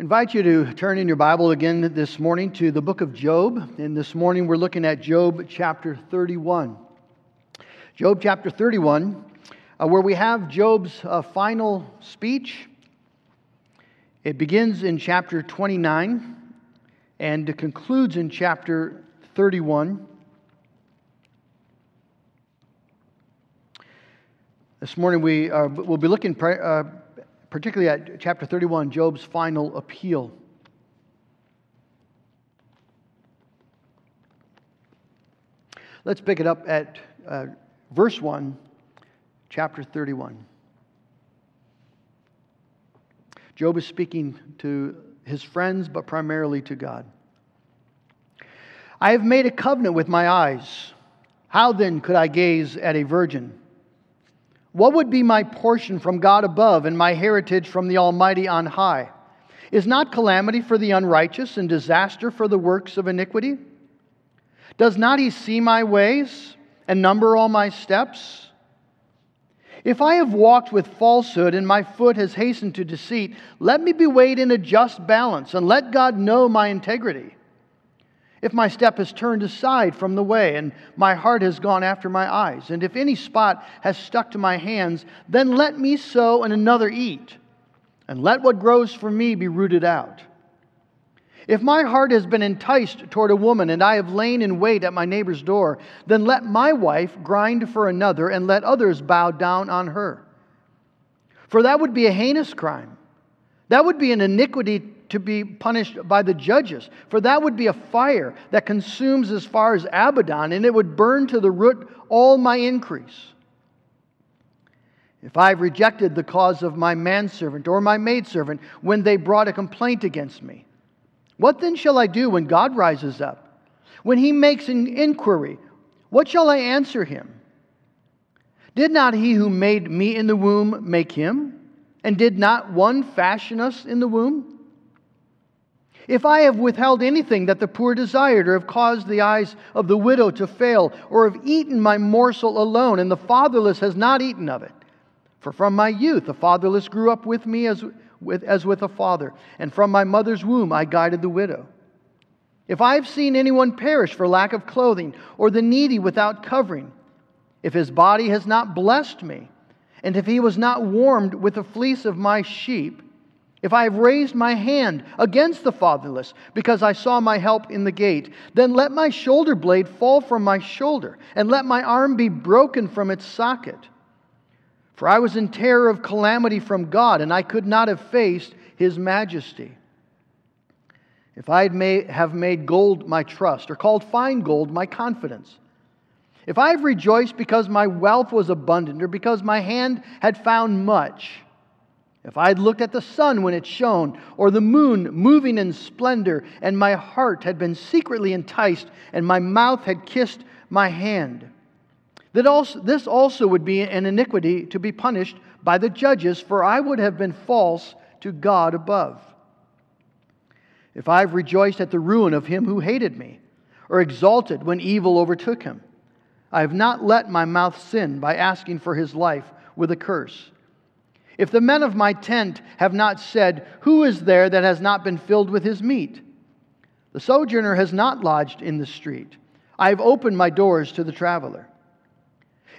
invite you to turn in your Bible again this morning to the book of Job. And this morning we're looking at Job chapter 31. Job chapter 31, uh, where we have Job's uh, final speech. It begins in chapter 29 and concludes in chapter 31. This morning we uh, will be looking. Uh, particularly at chapter 31, Job's final appeal. Let's pick it up at uh, verse 1, chapter 31. Job is speaking to his friends, but primarily to God. I have made a covenant with my eyes. How then could I gaze at a virgin? What would be my portion from God above and my heritage from the Almighty on high? Is not calamity for the unrighteous and disaster for the works of iniquity? Does not he see my ways and number all my steps? If I have walked with falsehood and my foot has hastened to deceit, let me be weighed in a just balance and let God know my integrity. If my step has turned aside from the way, and my heart has gone after my eyes, and if any spot has stuck to my hands, then let me sow and another eat, and let what grows for me be rooted out. If my heart has been enticed toward a woman, and I have lain in wait at my neighbor's door, then let my wife grind for another, and let others bow down on her. For that would be a heinous crime. That would be an iniquity to be punished by the judges, for that would be a fire that consumes as far as Abaddon, and it would burn to the root all my increase. If I have rejected the cause of my manservant or my maidservant when they brought a complaint against me, what then shall I do when God rises up? When he makes an inquiry, what shall I answer him? Did not he who made me in the womb make him? And did not one fashion us in the womb? If I have withheld anything that the poor desired, or have caused the eyes of the widow to fail, or have eaten my morsel alone, and the fatherless has not eaten of it. For from my youth the fatherless grew up with me as with, as with a father, and from my mother's womb I guided the widow. If I have seen anyone perish for lack of clothing, or the needy without covering, if his body has not blessed me, and if he was not warmed with the fleece of my sheep, if I have raised my hand against the fatherless because I saw my help in the gate, then let my shoulder blade fall from my shoulder, and let my arm be broken from its socket. For I was in terror of calamity from God, and I could not have faced his majesty. If I have made gold my trust, or called fine gold my confidence, if I have rejoiced because my wealth was abundant, or because my hand had found much, if I had looked at the sun when it shone, or the moon moving in splendor, and my heart had been secretly enticed, and my mouth had kissed my hand, that also, this also would be an iniquity to be punished by the judges, for I would have been false to God above. If I have rejoiced at the ruin of him who hated me, or exulted when evil overtook him, I have not let my mouth sin by asking for his life with a curse. If the men of my tent have not said, Who is there that has not been filled with his meat? The sojourner has not lodged in the street. I have opened my doors to the traveler.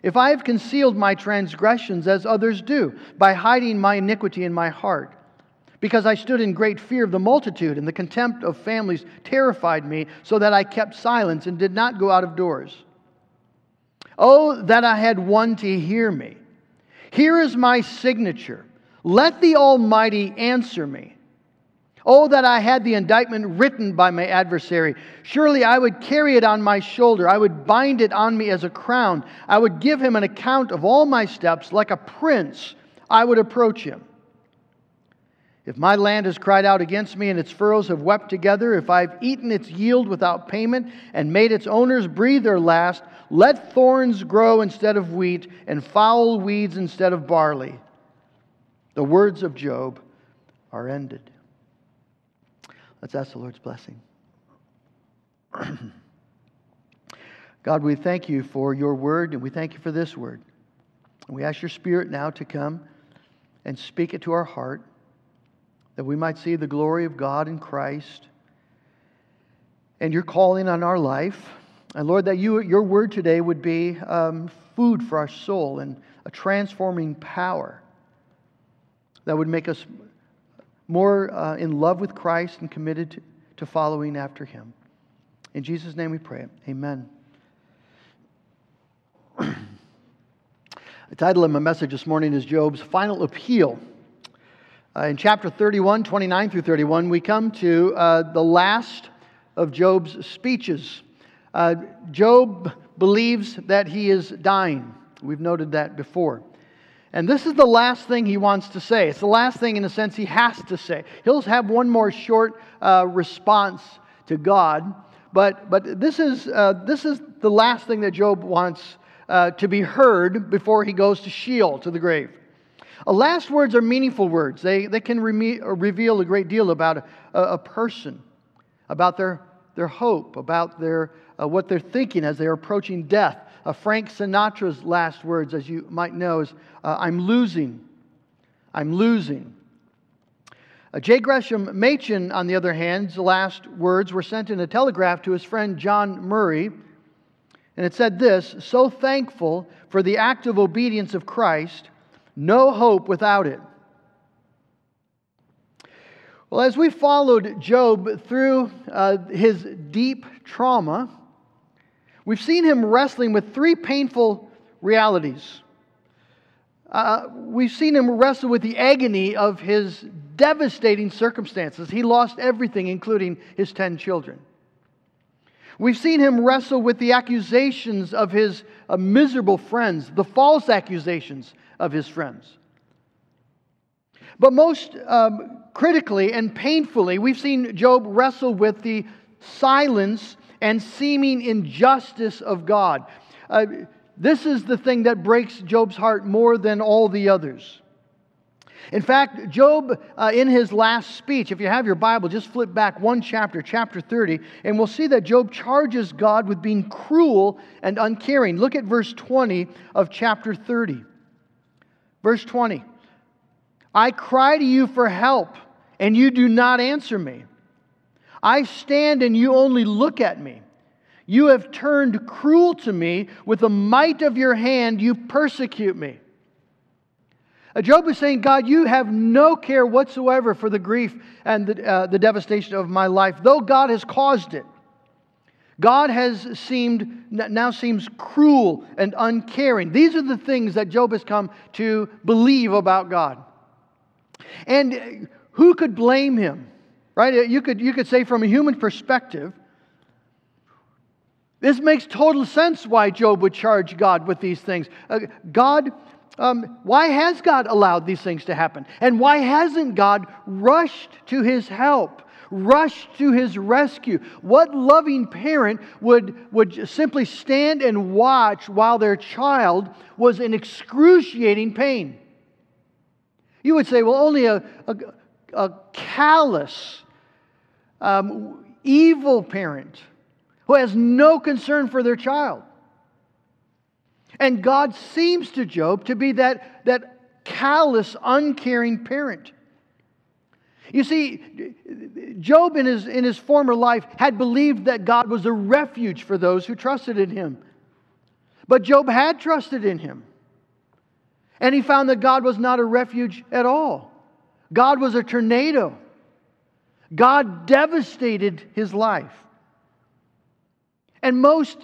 If I have concealed my transgressions as others do, by hiding my iniquity in my heart, because I stood in great fear of the multitude, and the contempt of families terrified me, so that I kept silence and did not go out of doors. Oh, that I had one to hear me here is my signature. Let the Almighty answer me. Oh, that I had the indictment written by my adversary. Surely I would carry it on my shoulder. I would bind it on me as a crown. I would give him an account of all my steps. Like a prince, I would approach him. If my land has cried out against me and its furrows have wept together, if I've eaten its yield without payment and made its owners breathe their last, let thorns grow instead of wheat and foul weeds instead of barley. The words of Job are ended. Let's ask the Lord's blessing. God, we thank you for your word and we thank you for this word. We ask your spirit now to come and speak it to our heart that we might see the glory of God in Christ and your calling on our life. And Lord, that you, your word today would be um, food for our soul and a transforming power that would make us more uh, in love with Christ and committed to, to following after him. In Jesus' name we pray. Amen. the title of my message this morning is Job's Final Appeal. Uh, in chapter 31, 29 through 31, we come to uh, the last of Job's speeches. Uh, Job believes that he is dying. We've noted that before. And this is the last thing he wants to say. It's the last thing, in a sense, he has to say. He'll have one more short uh, response to God, but, but this, is, uh, this is the last thing that Job wants uh, to be heard before he goes to Sheol, to the grave. Uh, last words are meaningful words, they, they can re- reveal a great deal about a, a person, about their, their hope, about their, uh, what they're thinking as they're approaching death. Uh, Frank Sinatra's last words, as you might know, is uh, I'm losing. I'm losing. Uh, J. Gresham Machen, on the other hand, last words were sent in a telegraph to his friend John Murray. And it said this So thankful for the active obedience of Christ, no hope without it. Well, as we followed Job through uh, his deep trauma, we've seen him wrestling with three painful realities. Uh, we've seen him wrestle with the agony of his devastating circumstances. He lost everything, including his 10 children. We've seen him wrestle with the accusations of his uh, miserable friends, the false accusations of his friends. But most um, critically and painfully, we've seen Job wrestle with the silence and seeming injustice of God. Uh, this is the thing that breaks Job's heart more than all the others. In fact, Job, uh, in his last speech, if you have your Bible, just flip back one chapter, chapter 30, and we'll see that Job charges God with being cruel and uncaring. Look at verse 20 of chapter 30. Verse 20 I cry to you for help, and you do not answer me. I stand, and you only look at me. You have turned cruel to me. With the might of your hand, you persecute me. Uh, Job is saying, God, you have no care whatsoever for the grief and the, uh, the devastation of my life, though God has caused it. God has seemed, now seems cruel and uncaring. These are the things that Job has come to believe about God. And who could blame him? Right? You could, you could say, from a human perspective, this makes total sense why Job would charge God with these things. Uh, God, um, why has God allowed these things to happen? And why hasn't God rushed to his help? Rushed to his rescue. What loving parent would, would simply stand and watch while their child was in excruciating pain? You would say, well, only a, a, a callous, um, evil parent who has no concern for their child. And God seems to Job to be that, that callous, uncaring parent. You see, Job in his, in his former life had believed that God was a refuge for those who trusted in him. But Job had trusted in him. And he found that God was not a refuge at all. God was a tornado. God devastated his life. And most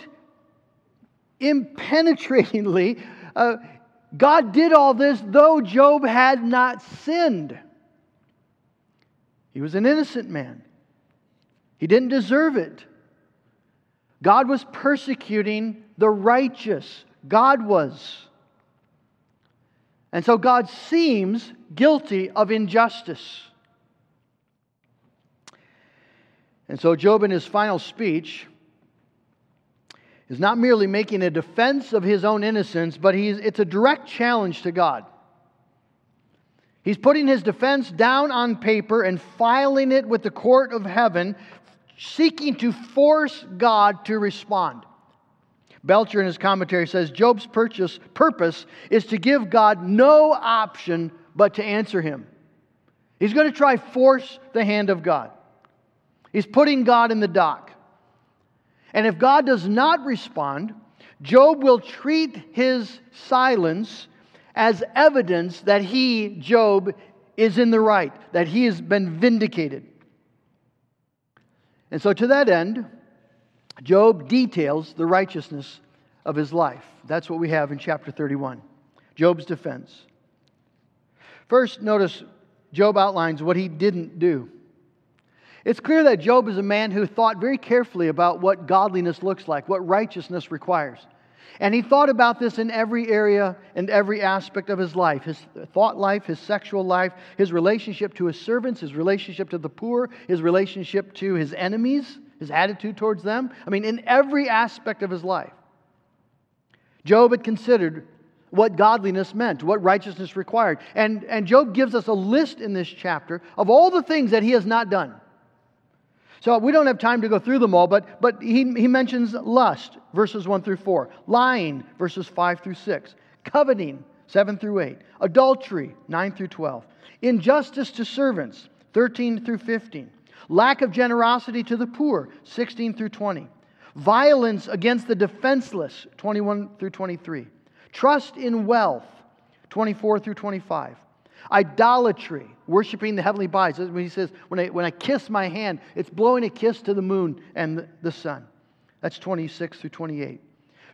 impenetratingly, uh, God did all this though Job had not sinned. He was an innocent man, he didn't deserve it. God was persecuting the righteous. God was. And so God seems guilty of injustice. And so, Job, in his final speech, is not merely making a defense of his own innocence, but he's, it's a direct challenge to God. He's putting his defense down on paper and filing it with the court of heaven, seeking to force God to respond. Belcher in his commentary says Job's purchase, purpose is to give God no option but to answer him. He's going to try force the hand of God. He's putting God in the dock. And if God does not respond, Job will treat his silence as evidence that he, Job, is in the right, that he has been vindicated. And so, to that end, Job details the righteousness of his life. That's what we have in chapter 31. Job's defense. First, notice Job outlines what he didn't do. It's clear that Job is a man who thought very carefully about what godliness looks like, what righteousness requires. And he thought about this in every area and every aspect of his life his thought life, his sexual life, his relationship to his servants, his relationship to the poor, his relationship to his enemies, his attitude towards them. I mean, in every aspect of his life. Job had considered what godliness meant, what righteousness required. And, and Job gives us a list in this chapter of all the things that he has not done. So we don't have time to go through them all, but, but he, he mentions lust, verses 1 through 4, lying, verses 5 through 6, coveting, 7 through 8, adultery, 9 through 12, injustice to servants, 13 through 15, lack of generosity to the poor, 16 through 20, violence against the defenseless, 21 through 23, trust in wealth, 24 through 25, idolatry, worshiping the heavenly bodies. When he says, when I, when I kiss my hand, it's blowing a kiss to the moon and the, the sun. That's 26 through 28.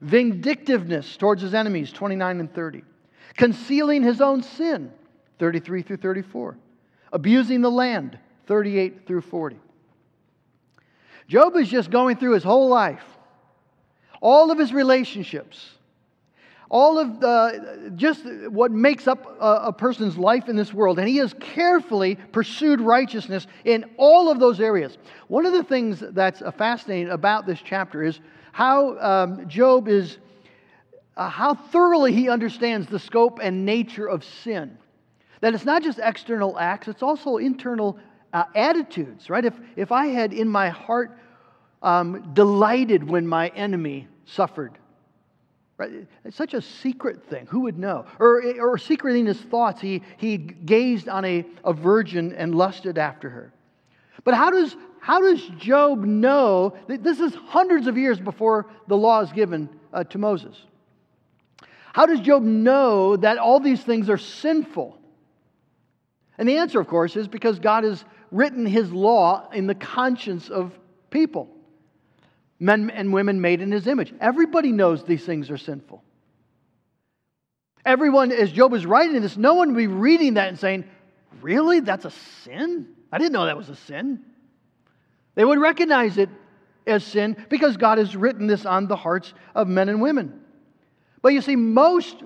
Vindictiveness towards his enemies, 29 and 30. Concealing his own sin, 33 through 34. Abusing the land, 38 through 40. Job is just going through his whole life, all of his relationships, all of the, just what makes up a, a, person's life in this world. And he has carefully pursued righteousness in all of those areas. One of the things that's fascinating about this chapter is how um, Job is, uh, how thoroughly he understands the scope and nature of sin. That it's not just external acts, it's also internal uh, attitudes, right? If, if I had in my heart um, delighted when my enemy suffered, Right? It's such a secret thing. Who would know? Or, or secret in his thoughts, he, he gazed on a, a virgin and lusted after her. But how does, how does Job know that this is hundreds of years before the law is given uh, to Moses? How does Job know that all these things are sinful? And the answer, of course, is because God has written his law in the conscience of people men and women made in his image. Everybody knows these things are sinful. Everyone, as Job is writing this, no one would be reading that and saying, Really? That's a sin? I didn't know that was a sin. They would recognize it as sin because God has written this on the hearts of men and women. But you see, most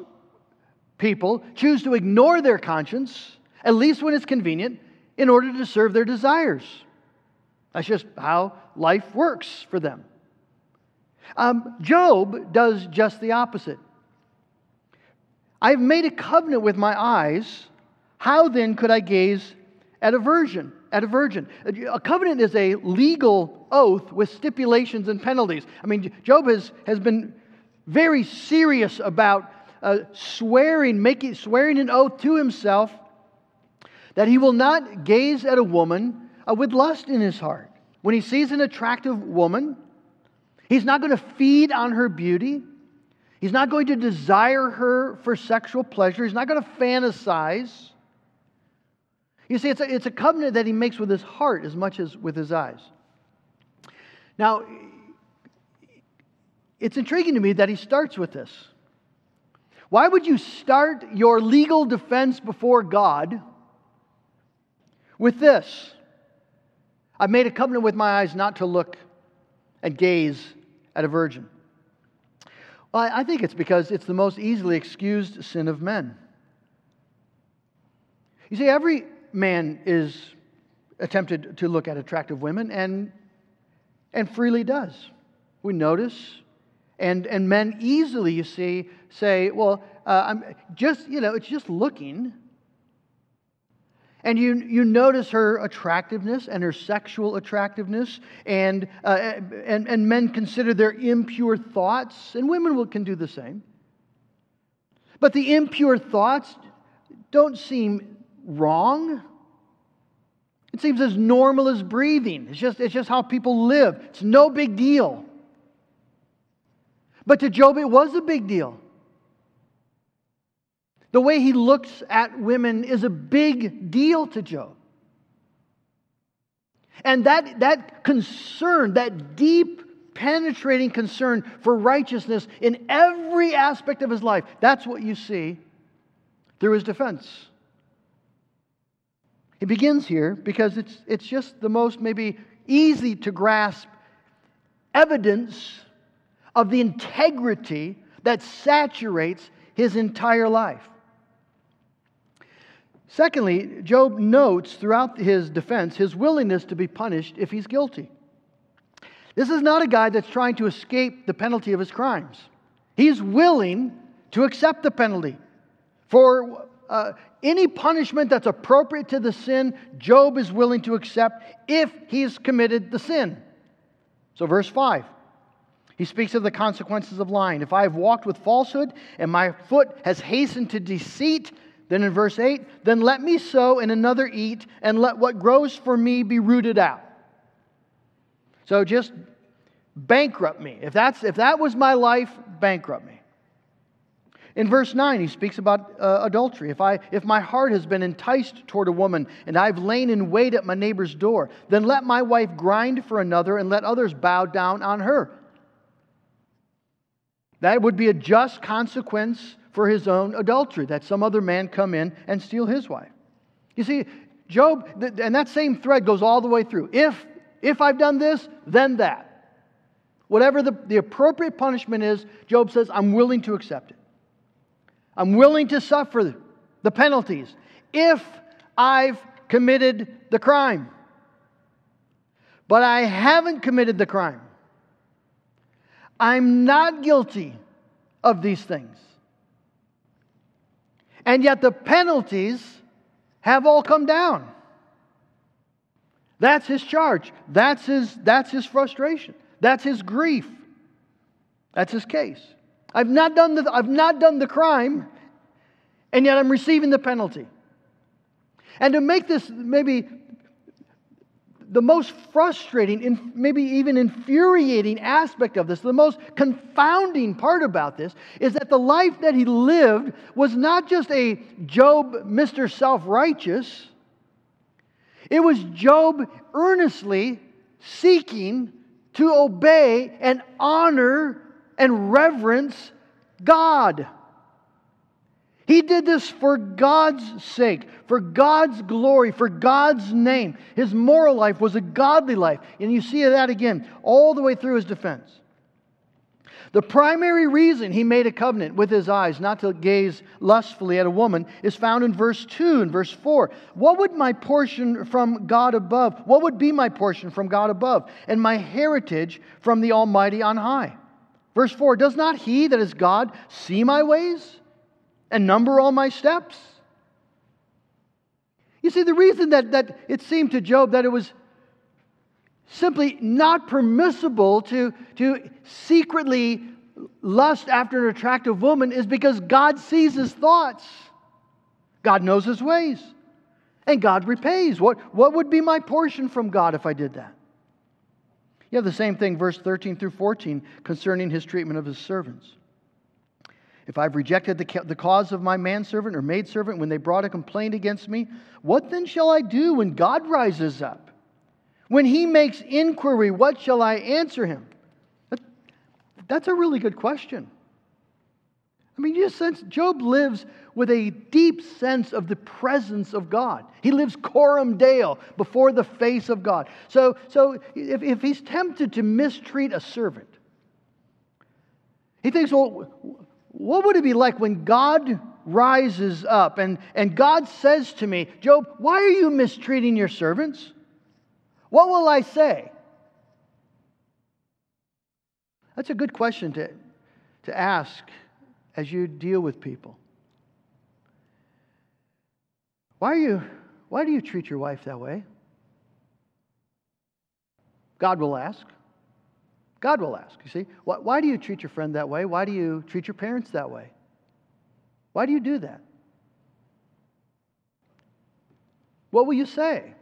people choose to ignore their conscience, at least when it's convenient, in order to serve their desires. That's just how life works for them. Um, Job does just the opposite. I've made a covenant with my eyes. How then could I gaze at a virgin? At a virgin. A covenant is a legal oath with stipulations and penalties. I mean, Job has, has been very serious about uh, swearing, making, swearing an oath to himself that he will not gaze at a woman uh, with lust in his heart. When he sees an attractive woman, He's not going to feed on her beauty. He's not going to desire her for sexual pleasure. He's not going to fantasize. You see, it's a, it's a covenant that he makes with his heart as much as with his eyes. Now, it's intriguing to me that he starts with this. Why would you start your legal defense before God with this? I've made a covenant with my eyes not to look and gaze at a virgin? Well, I think it's because it's the most easily excused sin of men. You see, every man is attempted to look at attractive women and, and freely does. We notice. And, and men easily, you see, say, well, uh, I'm just, you know, it's just looking. And you, you notice her attractiveness and her sexual attractiveness, and, uh, and, and men consider their impure thoughts, and women will, can do the same. But the impure thoughts don't seem wrong. It seems as normal as breathing. It's just, it's just how people live. It's no big deal. But to Job, it was a big deal. The way he looks at women is a big deal to Job. And that, that concern, that deep, penetrating concern for righteousness in every aspect of his life, that's what you see through his defense. He begins here because it's, it's just the most maybe easy to grasp evidence of the integrity that saturates his entire life. Secondly, Job notes throughout his defense his willingness to be punished if he's guilty. This is not a guy that's trying to escape the penalty of his crimes. He's willing to accept the penalty. For uh, any punishment that's appropriate to the sin, Job is willing to accept if he's committed the sin. So, verse 5, he speaks of the consequences of lying. If I have walked with falsehood and my foot has hastened to deceit, then in verse 8, then let me sow and another eat, and let what grows for me be rooted out. So just bankrupt me. If, that's, if that was my life, bankrupt me. In verse 9, he speaks about uh, adultery. If, I, if my heart has been enticed toward a woman, and I've lain in wait at my neighbor's door, then let my wife grind for another, and let others bow down on her. That would be a just consequence for his own adultery, that some other man come in and steal his wife. You see, Job, and that same thread goes all the way through. If, if I've done this, then that. Whatever the, the appropriate punishment is, Job says, I'm willing to accept it. I'm willing to suffer the penalties if I've committed the crime. But I haven't committed the crime. I'm not guilty of these things. And yet the penalties have all come down. That's his charge. That's his, that's his frustration. That's his grief. That's his case. I've not, done the, I've not done the crime, and yet I'm receiving the penalty. And to make this maybe the most frustrating, and maybe even infuriating aspect of this, the most confounding part about this, is that the life that he lived was not just a Job, Mr. Self Righteous, it was Job earnestly seeking to obey and honor and reverence God. He did this for God's sake, for God's glory, for God's name. His moral life was a godly life. And you see that again all the way through his defense. The primary reason he made a covenant with his eyes not to gaze lustfully at a woman is found in verse 2 and verse 4. What would my portion from God above? What would be my portion from God above? And my heritage from the Almighty on high? Verse 4 Does not he that is God see my ways? And number all my steps? You see, the reason that, that it seemed to Job that it was simply not permissible to, to secretly lust after an attractive woman is because God sees his thoughts. God knows his ways. And God repays. What, what would be my portion from God if I did that? You have the same thing, verse 13 through 14, concerning his treatment of his servants. If I've rejected the, the cause of my manservant or maidservant when they brought a complaint against me, what then shall I do when God rises up? When he makes inquiry, what shall I answer him? That, that's a really good question. I mean, you just sense Job lives with a deep sense of the presence of God. He lives coram deo, before the face of God. So, so if, if he's tempted to mistreat a servant, he thinks, well, what would it be like when God rises up and, and God says to me, Job, why are you mistreating your servants? What will I say? That's a good question to, to ask as you deal with people. Why, are you, why do you treat your wife that way? God will ask. God will ask, you see. Why, why do you treat your friend that way? Why do you treat your parents that way? Why do you do that? What will you say?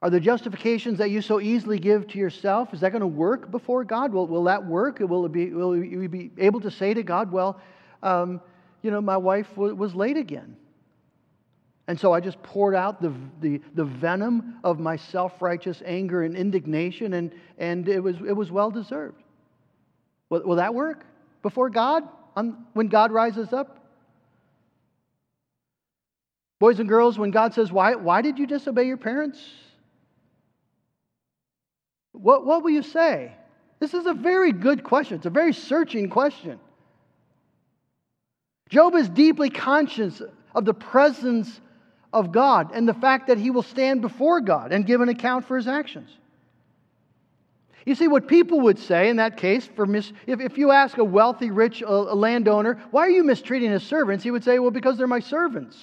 Are the justifications that you so easily give to yourself, is that going to work before God? Will, will that work? Will, it be, will you be able to say to God, well, um, you know, my wife was late again? And so I just poured out the, the, the venom of my self righteous anger and indignation, and, and it, was, it was well deserved. Will, will that work before God on, when God rises up? Boys and girls, when God says, Why, why did you disobey your parents? What, what will you say? This is a very good question. It's a very searching question. Job is deeply conscious of the presence of God and the fact that he will stand before God and give an account for his actions. You see, what people would say in that case, for mis- if, if you ask a wealthy, rich uh, landowner, why are you mistreating his servants? He would say, well, because they're my servants.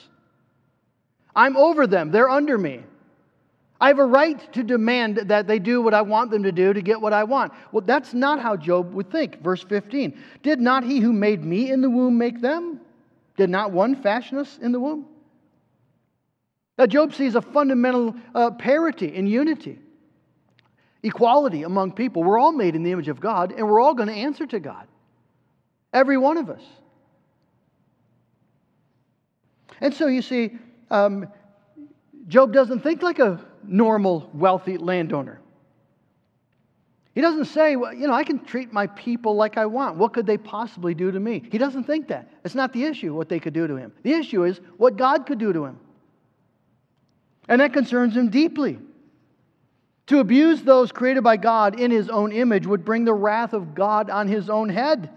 I'm over them, they're under me. I have a right to demand that they do what I want them to do to get what I want. Well, that's not how Job would think. Verse 15 Did not he who made me in the womb make them? Did not one fashion us in the womb? Now, Job sees a fundamental uh, parity in unity, equality among people. We're all made in the image of God, and we're all going to answer to God. Every one of us. And so you see, um, Job doesn't think like a normal, wealthy landowner. He doesn't say, well, you know, I can treat my people like I want. What could they possibly do to me? He doesn't think that. It's not the issue, what they could do to him. The issue is what God could do to him. And that concerns him deeply. To abuse those created by God in his own image would bring the wrath of God on his own head.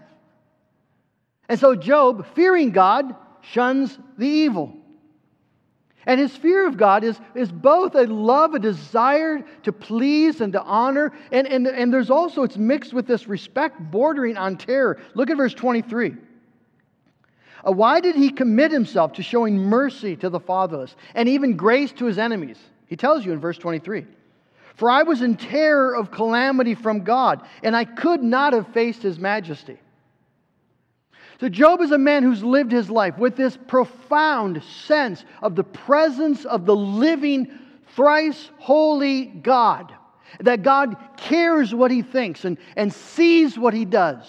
And so Job, fearing God, shuns the evil. And his fear of God is, is both a love, a desire to please and to honor, and, and, and there's also, it's mixed with this respect bordering on terror. Look at verse 23. Uh, why did he commit himself to showing mercy to the fatherless and even grace to his enemies? He tells you in verse 23 For I was in terror of calamity from God, and I could not have faced his majesty. So, Job is a man who's lived his life with this profound sense of the presence of the living, thrice holy God. That God cares what he thinks and, and sees what he does.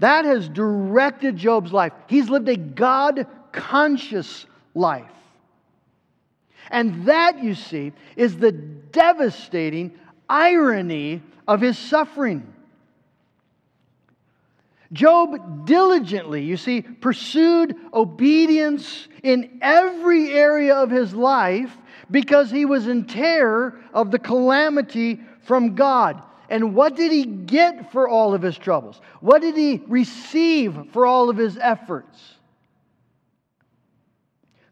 That has directed Job's life. He's lived a God conscious life. And that, you see, is the devastating irony of his suffering. Job diligently, you see, pursued obedience in every area of his life because he was in terror of the calamity from God. And what did he get for all of his troubles? What did he receive for all of his efforts?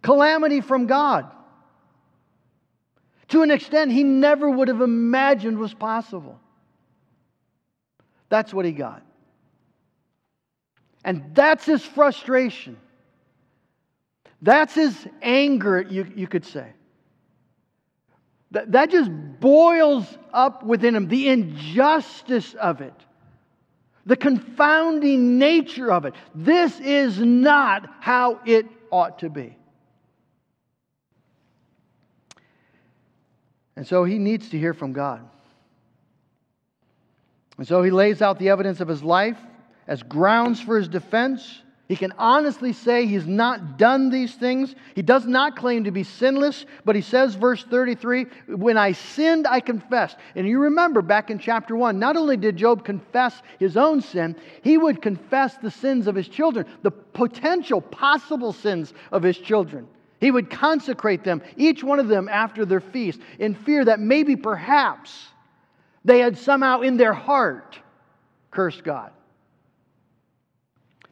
Calamity from God. To an extent he never would have imagined was possible. That's what he got. And that's his frustration. That's his anger, you, you could say. That, that just boils up within him the injustice of it, the confounding nature of it. This is not how it ought to be. And so he needs to hear from God. And so he lays out the evidence of his life as grounds for his defense. He can honestly say he's not done these things. He does not claim to be sinless, but he says, verse 33, when I sinned, I confessed. And you remember back in chapter 1, not only did Job confess his own sin, he would confess the sins of his children, the potential, possible sins of his children. He would consecrate them, each one of them after their feast, in fear that maybe, perhaps, they had somehow in their heart cursed God.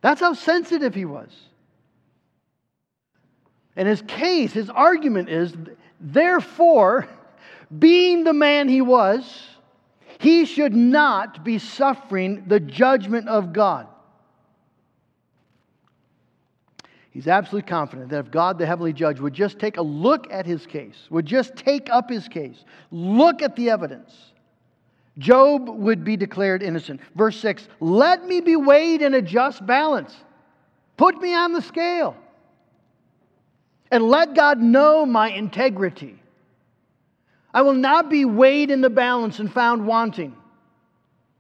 That's how sensitive he was. And his case, his argument is therefore, being the man he was, he should not be suffering the judgment of God. He's absolutely confident that if God, the heavenly judge, would just take a look at his case, would just take up his case, look at the evidence, Job would be declared innocent. Verse 6 Let me be weighed in a just balance, put me on the scale. and let God know my integrity. I will not be weighed in the balance and found wanting.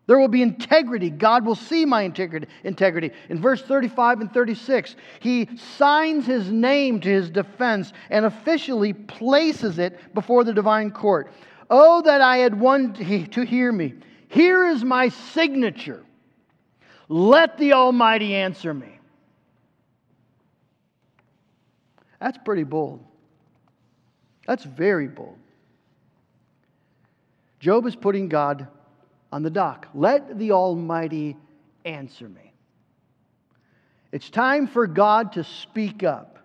There will be integrity. God will see my integrity. In verse 35 and 36, he signs his name to his defense and officially places it before the divine court. Oh, that I had one to hear me. Here is my signature. Let the Almighty answer me. That's pretty bold. That's very bold. Job is putting God on the dock. Let the Almighty answer me. It's time for God to speak up.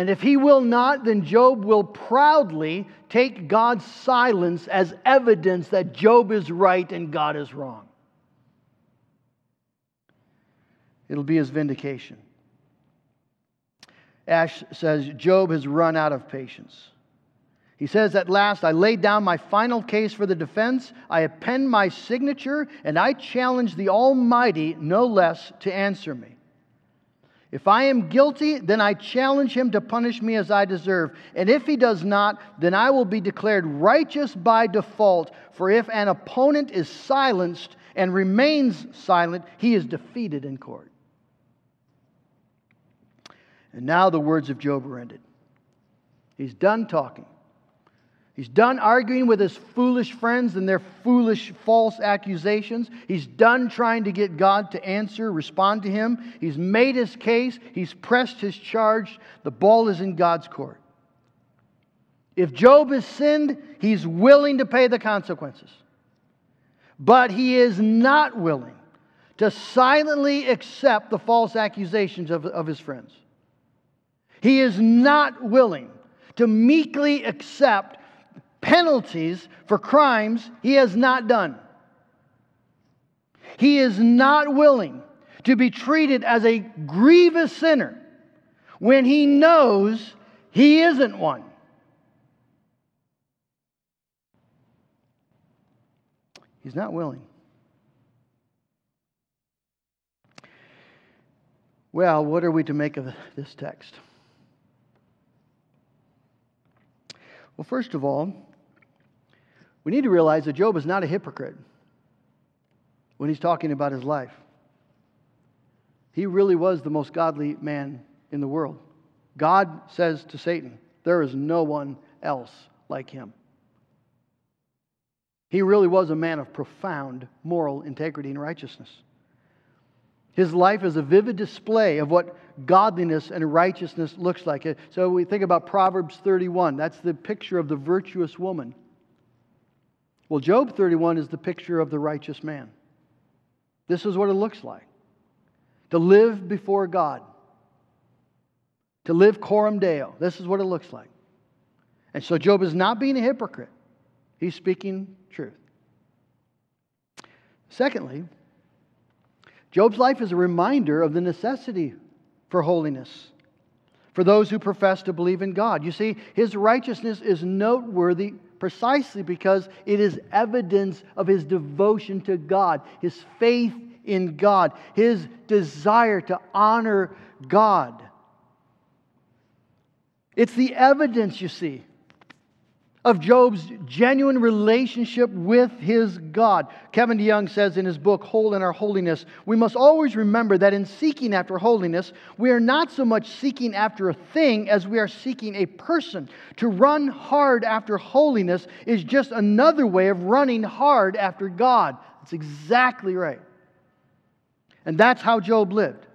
And if he will not, then Job will proudly take God's silence as evidence that Job is right and God is wrong. It'll be his vindication. Ash says Job has run out of patience. He says, At last, I laid down my final case for the defense. I append my signature, and I challenge the Almighty no less to answer me. If I am guilty, then I challenge him to punish me as I deserve. And if he does not, then I will be declared righteous by default. For if an opponent is silenced and remains silent, he is defeated in court. And now the words of Job are ended. He's done talking. He's done arguing with his foolish friends and their foolish false accusations. He's done trying to get God to answer, respond to him. He's made his case. He's pressed his charge. The ball is in God's court. If Job has sinned, he's willing to pay the consequences. But he is not willing to silently accept the false accusations of, of his friends. He is not willing to meekly accept penalties for crimes he has not done. He is not willing to be treated as a grievous sinner when he knows he isn't one. He's not willing. Well, what are we to make of this text? Well, first of all, we need to realize that Job is not a hypocrite when he's talking about his life. He really was the most godly man in the world. God says to Satan, There is no one else like him. He really was a man of profound moral integrity and righteousness. His life is a vivid display of what godliness and righteousness looks like. So we think about Proverbs 31. That's the picture of the virtuous woman. Well, Job 31 is the picture of the righteous man. This is what it looks like to live before God, to live coram deo. This is what it looks like. And so Job is not being a hypocrite, he's speaking truth. Secondly, Job's life is a reminder of the necessity for holiness for those who profess to believe in God. You see, his righteousness is noteworthy precisely because it is evidence of his devotion to God, his faith in God, his desire to honor God. It's the evidence, you see, of Job's genuine relationship with his God. Kevin DeYoung says in his book, Hole in Our Holiness, we must always remember that in seeking after holiness, we are not so much seeking after a thing as we are seeking a person. To run hard after holiness is just another way of running hard after God. That's exactly right. And that's how Job lived.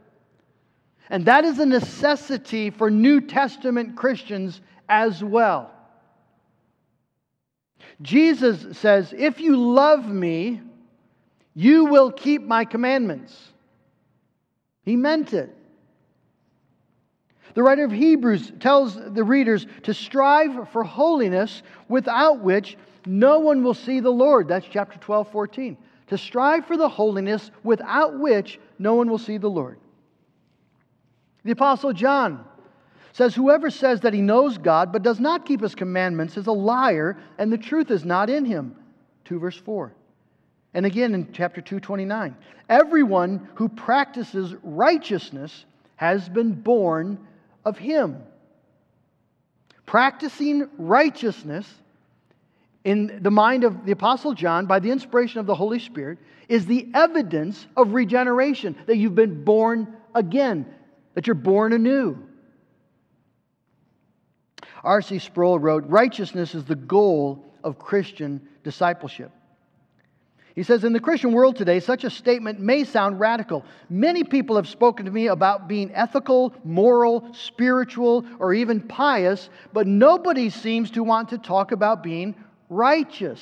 And that is a necessity for New Testament Christians as well. Jesus says, If you love me, you will keep my commandments. He meant it. The writer of Hebrews tells the readers to strive for holiness without which no one will see the Lord. That's chapter 12, 14. To strive for the holiness without which no one will see the Lord. The Apostle John says, Whoever says that he knows God but does not keep his commandments is a liar, and the truth is not in him. 2 verse 4. And again in chapter 229, everyone who practices righteousness has been born of Him. Practicing righteousness in the mind of the Apostle John by the inspiration of the Holy Spirit is the evidence of regeneration, that you've been born again, that you're born anew. R.C. Sproul wrote Righteousness is the goal of Christian discipleship. He says, In the Christian world today, such a statement may sound radical. Many people have spoken to me about being ethical, moral, spiritual, or even pious, but nobody seems to want to talk about being righteous.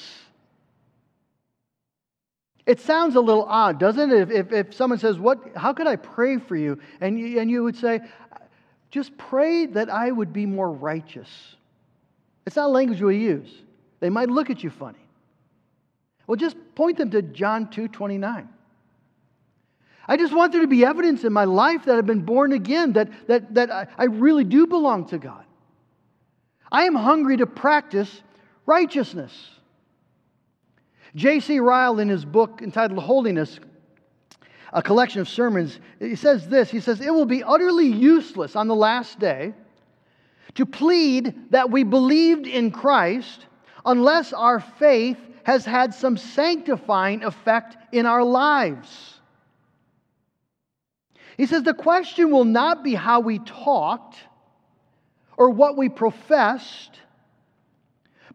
It sounds a little odd, doesn't it? If, if, if, someone says, what, How could I pray for you? And, you? and you would say, Just pray that I would be more righteous. It's not language we use. They might look at you funny. Well, just point them to John 2 29. I just want there to be evidence in my life that I've been born again, that, that, that I, I really do belong to God. I am hungry to practice righteousness. J.C. Ryle, in his book entitled Holiness, a collection of sermons, he says this He says, It will be utterly useless on the last day to plead that we believed in Christ unless our faith has had some sanctifying effect in our lives. He says the question will not be how we talked or what we professed,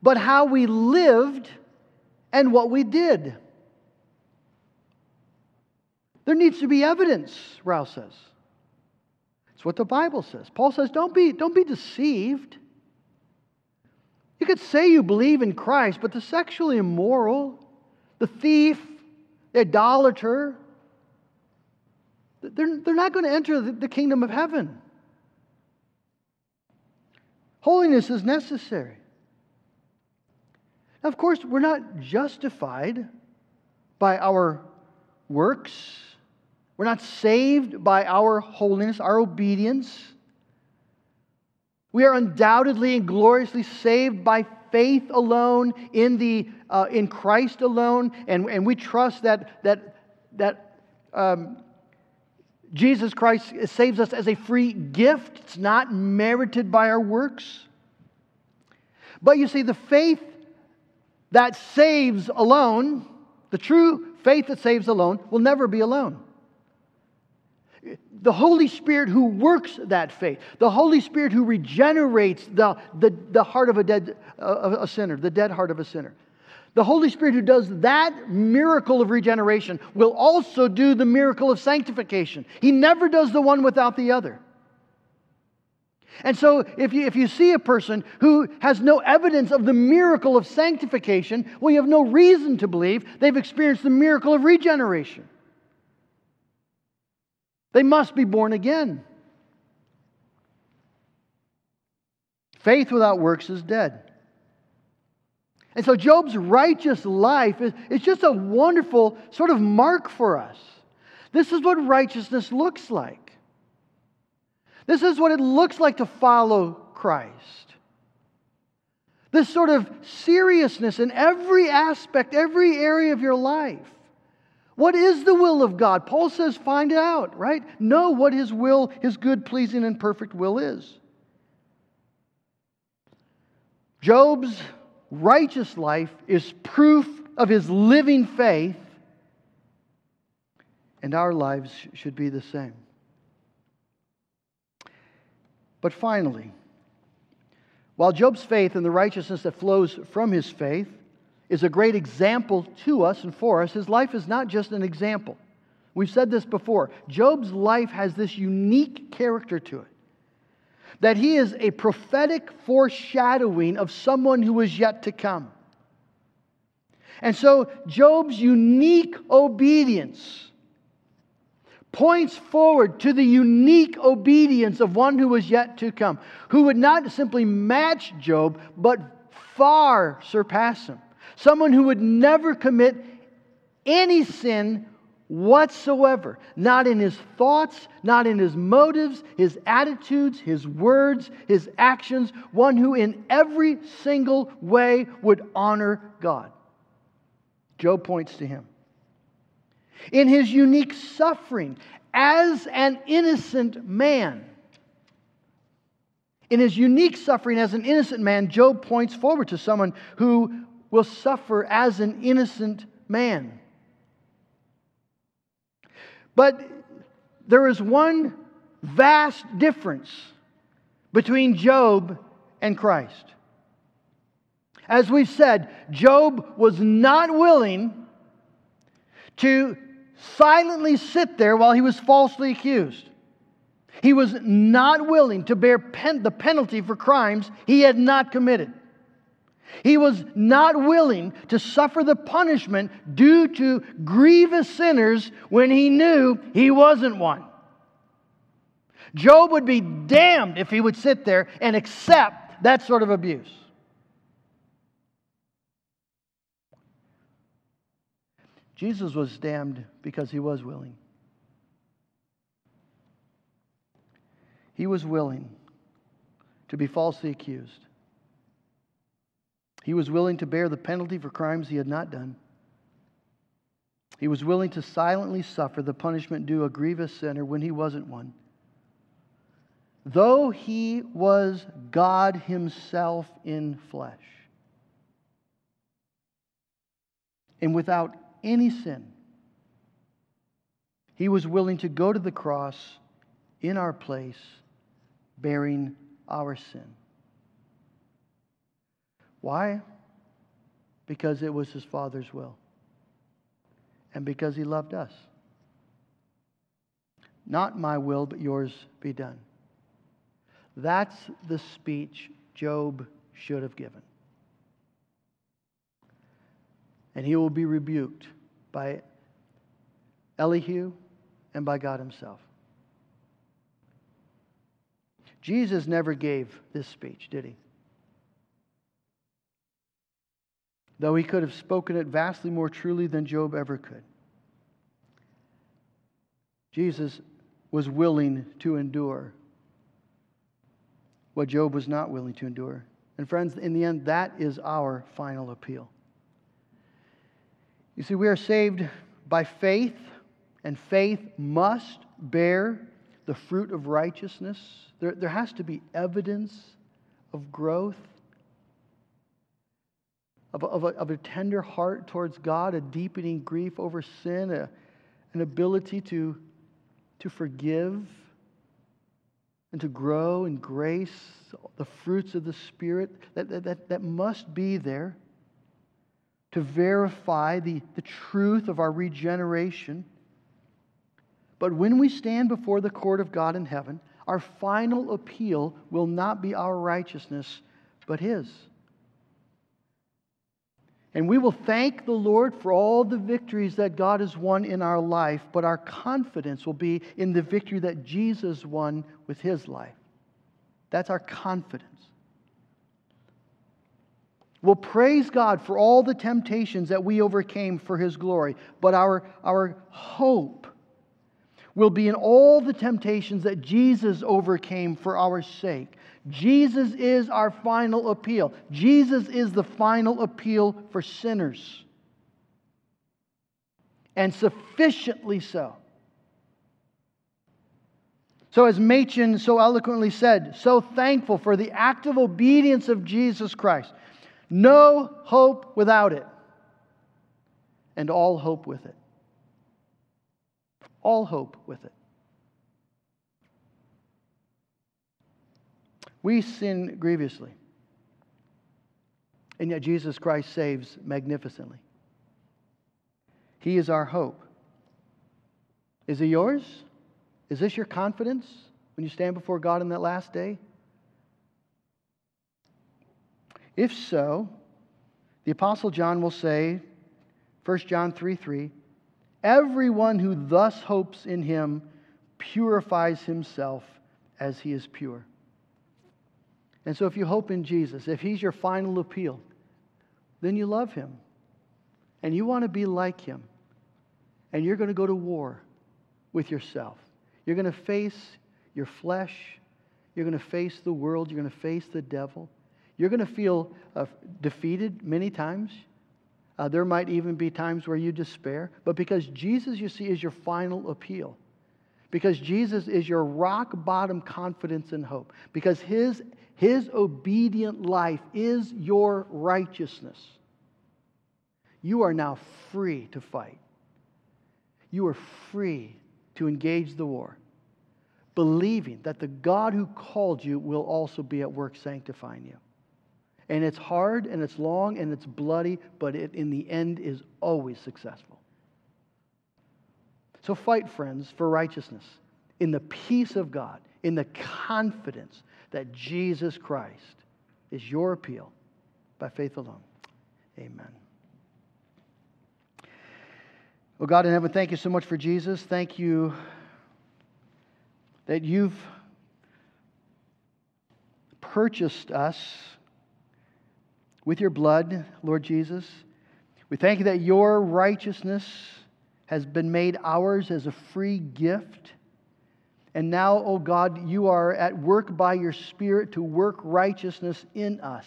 but how we lived and what we did. There needs to be evidence, Ryle says. It's what the Bible says. Paul says, don't be, don't be deceived. You could say you believe in Christ, but the sexually immoral, the thief, the idolater, they're, they're not going to enter the, the kingdom of heaven. Holiness is necessary. Now, of course, we're not justified by our works. We're not saved by our holiness, our obedience. We are undoubtedly and gloriously saved by faith alone, in, the, uh, in Christ alone, and, and we trust that, that, that um, Jesus Christ saves us as a free gift. It's not merited by our works. But you see, the faith that saves alone, the true faith that saves alone, will never be alone the Holy Spirit who works that faith, the Holy Spirit who regenerates the, the, the heart of a dead uh, a sinner, the dead heart of a sinner. The Holy Spirit who does that miracle of regeneration will also do the miracle of sanctification. He never does the one without the other. And so, if you, if you see a person who has no evidence of the miracle of sanctification, well, you have no reason to believe they've experienced the miracle of regeneration. They must be born again. Faith without works is dead. And so Job's righteous life is, is just a wonderful sort of mark for us. This is what righteousness looks like. This is what it looks like to follow Christ. This sort of seriousness in every aspect, every area of your life. What is the will of God? Paul says, find it out, right? Know what his will, his good, pleasing, and perfect will is. Job's righteous life is proof of his living faith, and our lives should be the same. But finally, while Job's faith and the righteousness that flows from his faith is a great example to us and for us. His life is not just an example. We've said this before. Job's life has this unique character to it that he is a prophetic foreshadowing of someone who is yet to come. And so, Job's unique obedience points forward to the unique obedience of one who is yet to come, who would not simply match Job, but far surpass him. Someone who would never commit any sin whatsoever. Not in his thoughts, not in his motives, his attitudes, his words, his actions. One who in every single way would honor God. Job points to him. In his unique suffering as an innocent man, In his unique suffering as an innocent man, Job points forward to someone who will suffer as an innocent man. But there is one vast difference between Job and Christ. As we've said, Job was not willing to silently sit there while he was falsely accused. He was not willing to bear pen- the penalty for crimes he had not committed. He was not willing to suffer the punishment due to grievous sinners when he knew he wasn't one. Job would be damned if he would sit there and accept that sort of abuse. Jesus was damned because he was willing. He was willing to be falsely accused. He was willing to bear the penalty for crimes he had not done. He was willing to silently suffer the punishment due a grievous sinner when he wasn't one. Though he was God himself in flesh and without any sin, he was willing to go to the cross in our place bearing our sin. Why? Because it was his Father's will. And because he loved us. Not my will, but yours be done. That's the speech Job should have given. And he will be rebuked by Elihu and by God himself. Jesus never gave this speech, did he? Though he could have spoken it vastly more truly than Job ever could. Jesus was willing to endure what Job was not willing to endure. And friends, in the end, that is our final appeal. You see, we are saved by faith, and faith must bear the fruit of righteousness. There, there has to be evidence of growth, of, of, a, of a tender heart towards God, a deepening grief over sin, a, an ability to, to forgive and to grow in grace, the fruits of the Spirit, that, that, that, that must be there to verify the, the truth of our regeneration. But when we stand before the court of God in heaven, our final appeal will not be our righteousness, but His. And we will thank the Lord for all the victories that God has won in our life, but our confidence will be in the victory that Jesus won with His life. That's our confidence. We'll praise God for all the temptations that we overcame for His glory, but our, our hope will be in all the temptations that Jesus overcame for our sake. Jesus is our final appeal. Jesus is the final appeal for sinners. And sufficiently so. So, as Machen so eloquently said, so thankful for the active obedience of Jesus Christ. No hope without it, and all hope with it all hope with it. We sin grievously, and yet Jesus Christ saves magnificently. He is our hope. Is it yours? Is this your confidence when you stand before God in that last day? If so, the Apostle John will say, 1 John 3 3, Everyone who thus hopes in him purifies himself as he is pure. And so, if you hope in Jesus, if he's your final appeal, then you love him and you want to be like him. And you're going to go to war with yourself. You're going to face your flesh. You're going to face the world. You're going to face the devil. You're going to feel uh, defeated many times. Uh, there might even be times where you despair. But because Jesus, you see, is your final appeal, Because Jesus is your rock bottom confidence and hope. Because his, his obedient life is your righteousness. You are now free to fight. You are free to engage the war, believing that the God who called you will also be at work sanctifying you. And it's hard and it's long and it's bloody, but it in the end is always successful. So fight, friends, for righteousness in the peace of God, in the confidence that Jesus Christ is your appeal by faith alone. Amen. Well, God in heaven, thank you so much for Jesus. Thank you that you've purchased us with your blood, Lord Jesus. We thank you that your righteousness has been made ours as a free gift. And now, oh God, you are at work by your Spirit to work righteousness in us.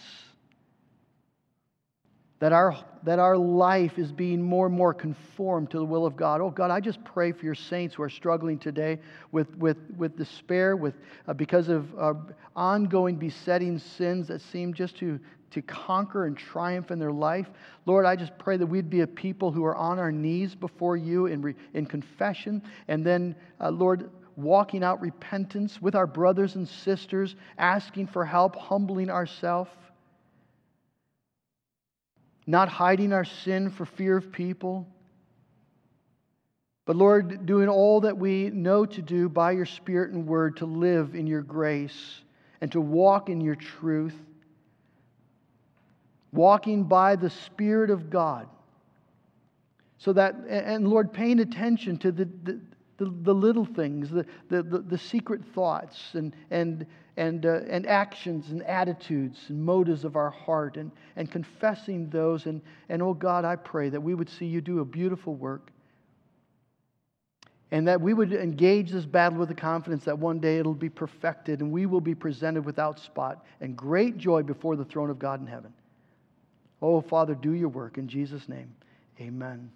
That our, that our life is being more and more conformed to the will of God. Oh God, I just pray for your saints who are struggling today with, with, with despair, with, uh, because of uh, ongoing besetting sins that seem just to, to conquer and triumph in their life. Lord, I just pray that we'd be a people who are on our knees before you in, re, in confession. And then, uh, Lord, walking out repentance with our brothers and sisters, asking for help, humbling ourselves, not hiding our sin for fear of people. But Lord, doing all that we know to do by your Spirit and Word to live in your grace and to walk in your truth walking by the Spirit of God. So that, and Lord, paying attention to the, the, the, the little things, the, the, the, the, secret thoughts and, and, and, uh, and actions and attitudes and motives of our heart and, and confessing those. And, and oh God, I pray that we would see you do a beautiful work and that we would engage this battle with the confidence that one day it'll be perfected and we will be presented without spot and great joy before the throne of God in heaven. Oh, Father, do your work. In Jesus' name, amen.